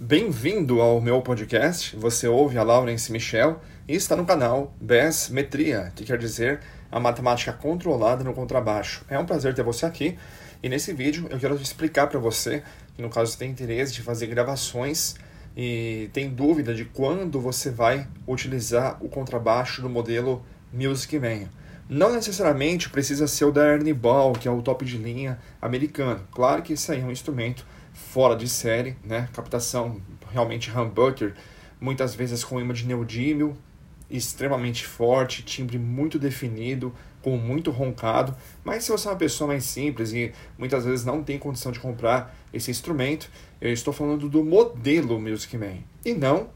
Bem-vindo ao meu podcast. Você ouve a Laurence Michel e está no canal BES Metria, que quer dizer a matemática controlada no contrabaixo. É um prazer ter você aqui e nesse vídeo eu quero explicar para você que no caso tem interesse de fazer gravações e tem dúvida de quando você vai utilizar o contrabaixo do modelo Music Man. Não necessariamente precisa ser o da Ernie Ball, que é o top de linha americano. Claro que isso aí é um instrumento fora de série, né? Captação realmente humbucker, muitas vezes com imã de neodímio, extremamente forte, timbre muito definido, com muito roncado. Mas se você é uma pessoa mais simples e muitas vezes não tem condição de comprar esse instrumento, eu estou falando do modelo Music Man e não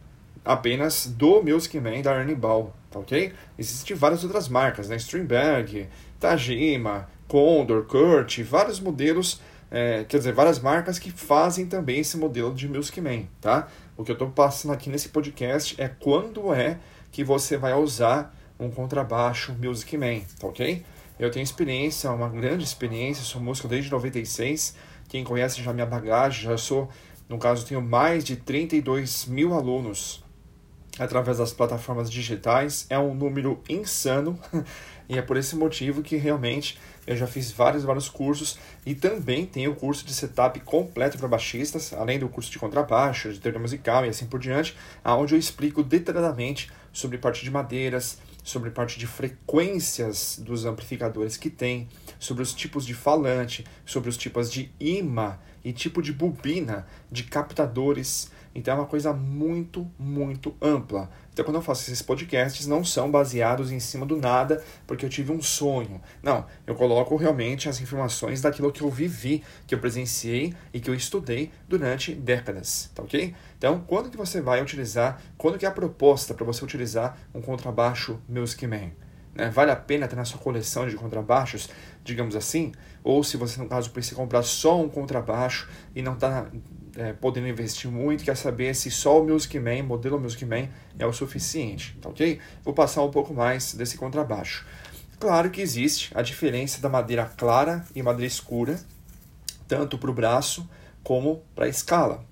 apenas do Music Man da Ernie Ball, tá ok? Existem várias outras marcas, né? Strindberg, Tajima, Condor, Kurt, vários modelos é, quer dizer, várias marcas que fazem também esse modelo de Music Man, tá? O que eu estou passando aqui nesse podcast é quando é que você vai usar um contrabaixo Music Man, tá ok? Eu tenho experiência, uma grande experiência, sou músico desde 96. Quem conhece já minha bagagem, já sou, no caso, tenho mais de 32 mil alunos através das plataformas digitais. É um número insano e é por esse motivo que realmente eu já fiz vários, vários cursos e também tenho o curso de setup completo para baixistas, além do curso de contrabaixo, de teoria musical e assim por diante, onde eu explico detalhadamente sobre parte de madeiras, sobre parte de frequências dos amplificadores que tem, sobre os tipos de falante, sobre os tipos de imã e tipo de bobina de captadores. Então é uma coisa muito, muito ampla. Então quando eu faço esses podcasts não são baseados em cima do nada porque eu tive um sonho. Não, eu coloco realmente as informações daquilo que eu vivi, que eu presenciei e que eu estudei durante décadas, tá ok? Então, quando que você vai utilizar, quando que é a proposta para você utilizar um contrabaixo Music Man? Né? Vale a pena ter na sua coleção de contrabaixos, digamos assim? Ou se você, no caso, precisa comprar só um contrabaixo e não está é, podendo investir muito, quer saber se só o Music Man, modelo Music Man, é o suficiente, tá ok? Vou passar um pouco mais desse contrabaixo. Claro que existe a diferença da madeira clara e madeira escura, tanto para o braço como para a escala.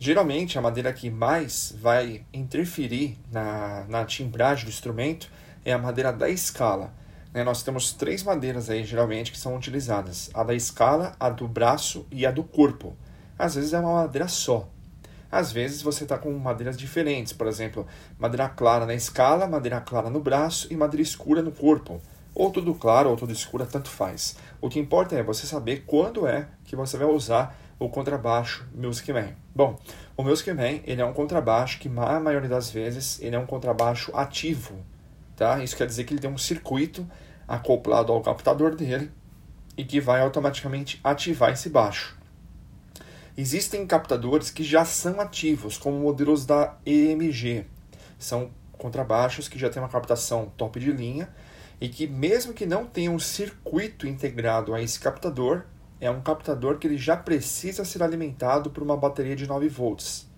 Geralmente, a madeira que mais vai interferir na, na timbragem do instrumento é a madeira da escala. Né? Nós temos três madeiras aí, geralmente, que são utilizadas: a da escala, a do braço e a do corpo. Às vezes é uma madeira só. Às vezes você está com madeiras diferentes, por exemplo, madeira clara na escala, madeira clara no braço e madeira escura no corpo. Ou tudo claro ou tudo escura, tanto faz. O que importa é você saber quando é que você vai usar o contrabaixo Music Man. Bom, o Music Man ele é um contrabaixo que, na maioria das vezes, ele é um contrabaixo ativo. Tá? Isso quer dizer que ele tem um circuito acoplado ao captador dele e que vai automaticamente ativar esse baixo. Existem captadores que já são ativos, como modelos da EMG. São contrabaixos que já têm uma captação top de linha e que, mesmo que não tenham um circuito integrado a esse captador, é um captador que ele já precisa ser alimentado por uma bateria de 9 volts.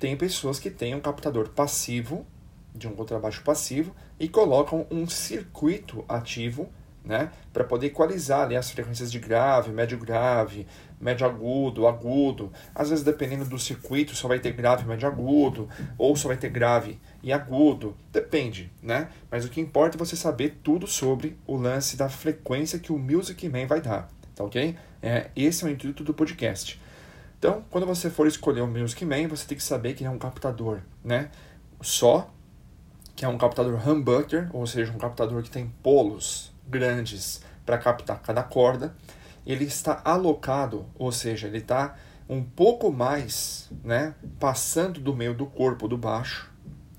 Tem pessoas que têm um captador passivo, de um contrabaixo passivo, e colocam um circuito ativo né, para poder equalizar ali, as frequências de grave, médio grave, médio agudo, agudo. Às vezes, dependendo do circuito, só vai ter grave, médio agudo, ou só vai ter grave e agudo. Depende, né? Mas o que importa é você saber tudo sobre o lance da frequência que o Music Man vai dar, tá ok? É, esse é o intuito do podcast. Então, quando você for escolher o Music Man, você tem que saber que é um captador, né? Só, que é um captador humbucker, ou seja, um captador que tem polos grandes para captar cada corda ele está alocado, ou seja, ele está um pouco mais, né, passando do meio do corpo do baixo,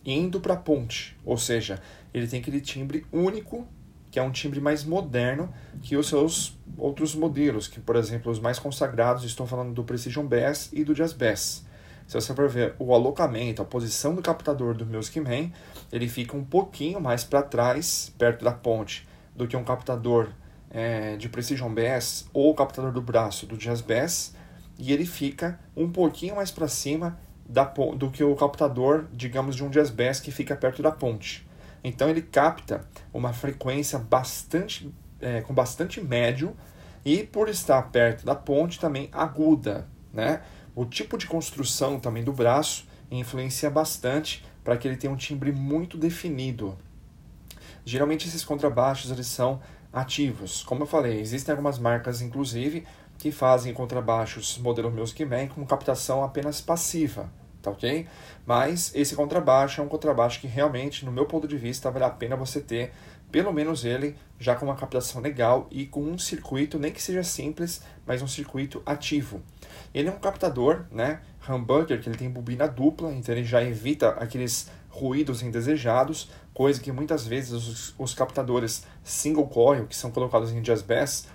indo para a ponte, ou seja, ele tem aquele timbre único, que é um timbre mais moderno que os seus outros modelos, que por exemplo os mais consagrados, estou falando do Precision Bass e do Jazz Bass. Se você for ver o alocamento, a posição do captador do Music Man, ele fica um pouquinho mais para trás, perto da ponte, do que um captador é, de Precision Bass ou o captador do braço do Jazz Bass e ele fica um pouquinho mais para cima da, do que o captador, digamos, de um Jazz Bass que fica perto da ponte. Então ele capta uma frequência bastante é, com bastante médio e por estar perto da ponte também aguda, né? O tipo de construção também do braço influencia bastante para que ele tenha um timbre muito definido. Geralmente esses contrabaixos eles são ativos. Como eu falei, existem algumas marcas, inclusive, que fazem contrabaixos modelo Music Man com captação apenas passiva, tá ok? Mas esse contrabaixo é um contrabaixo que realmente, no meu ponto de vista, vale a pena você ter pelo menos ele já com uma captação legal e com um circuito, nem que seja simples, mas um circuito ativo. Ele é um captador, né, humbucker, que ele tem bobina dupla, então ele já evita aqueles ruídos indesejados, coisa que muitas vezes os, os captadores single coil, que são colocados em jazz bass,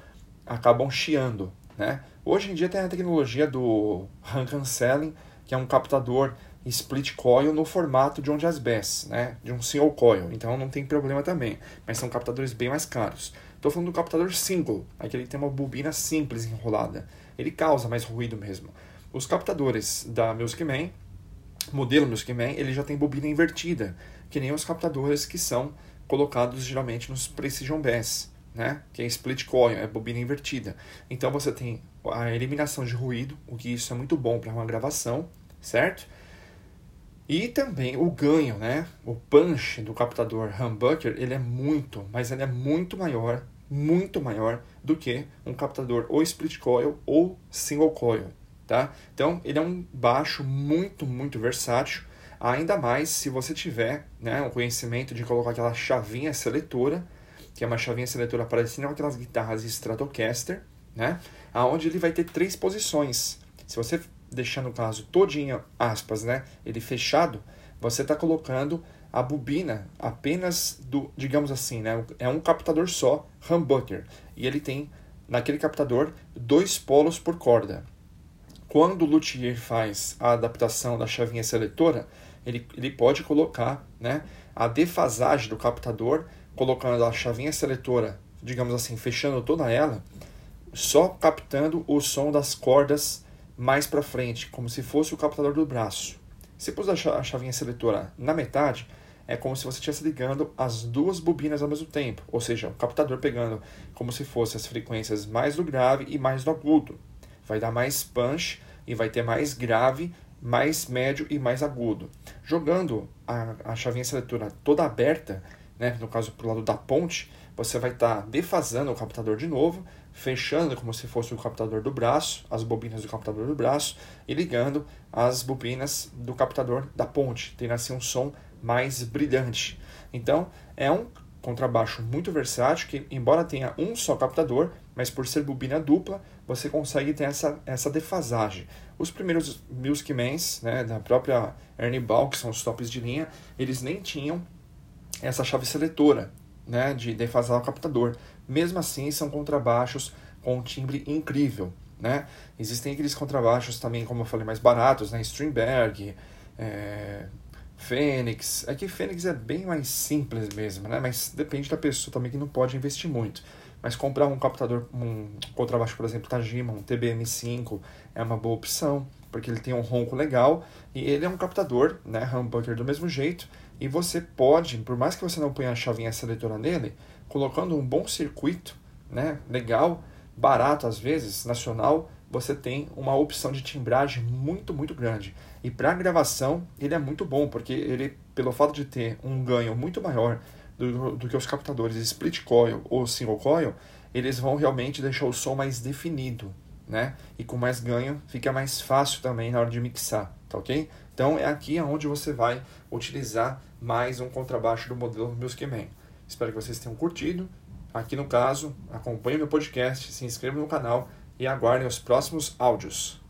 acabam chiando, né? Hoje em dia tem a tecnologia do RAM canceling, que é um captador split coil no formato de um jazz bass, né? De um single coil, então não tem problema também, mas são captadores bem mais caros. Estou falando do captador single, aquele que tem uma bobina simples enrolada. Ele causa mais ruído mesmo. Os captadores da Music Man, modelo Music Man, ele já tem bobina invertida, que nem os captadores que são colocados geralmente nos Precision Bass, né? Que é split coil, é bobina invertida. Então você tem a eliminação de ruído, o que isso é muito bom para uma gravação, certo? E também o ganho, né? O punch do captador humbucker, ele é muito, mas ele é muito maior, muito maior do que um captador ou split coil ou single coil, tá? Então, ele é um baixo muito, muito versátil, ainda mais se você tiver, né, o conhecimento de colocar aquela chavinha seletora, que é uma chavinha seletora parecida com aquelas guitarras Stratocaster, né? Aonde ele vai ter três posições. Se você deixando o caso todinho, aspas, né, ele fechado, você está colocando a bobina apenas do, digamos assim, né, é um captador só, humbucker, e ele tem naquele captador dois polos por corda. Quando o luthier faz a adaptação da chavinha seletora, ele, ele pode colocar né, a defasagem do captador, colocando a chavinha seletora, digamos assim, fechando toda ela, só captando o som das cordas mais para frente, como se fosse o captador do braço. Se pôs a chavinha seletora na metade, é como se você estivesse ligando as duas bobinas ao mesmo tempo, ou seja, o captador pegando como se fosse as frequências mais do grave e mais do agudo. Vai dar mais punch e vai ter mais grave, mais médio e mais agudo. Jogando a, a chavinha seletora toda aberta, né, no caso para o lado da ponte, você vai estar tá defasando o captador de novo, fechando como se fosse o captador do braço, as bobinas do captador do braço, e ligando as bobinas do captador da ponte, tendo assim um som mais brilhante. Então, é um contrabaixo muito versátil, que embora tenha um só captador, mas por ser bobina dupla, você consegue ter essa, essa defasagem. Os primeiros Music Mans, né, da própria Ernie Ball, que são os tops de linha, eles nem tinham essa chave seletora, né, de defasar o captador. Mesmo assim, são contrabaixos com um timbre incrível. Né? Existem aqueles contrabaixos também, como eu falei, mais baratos, né? Strindberg, é... Fênix. É que Fênix é bem mais simples mesmo, né? mas depende da pessoa também que não pode investir muito. Mas comprar um captador, um contrabaixo, por exemplo, Tajima, um TBM5, é uma boa opção, porque ele tem um ronco legal e ele é um captador, né, humbucker do mesmo jeito, e você pode, por mais que você não ponha a chavinha seletora nele, colocando um bom circuito, né, legal, barato às vezes, nacional, você tem uma opção de timbragem muito, muito grande. E para gravação, ele é muito bom, porque ele, pelo fato de ter um ganho muito maior do, do que os captadores split coil ou single coil, eles vão realmente deixar o som mais definido, né? E com mais ganho, fica mais fácil também na hora de mixar, tá ok? Então é aqui onde você vai utilizar mais um contrabaixo do modelo Music Man. Espero que vocês tenham curtido. Aqui no caso, acompanhe meu podcast, se inscreva no canal e aguardem os próximos áudios.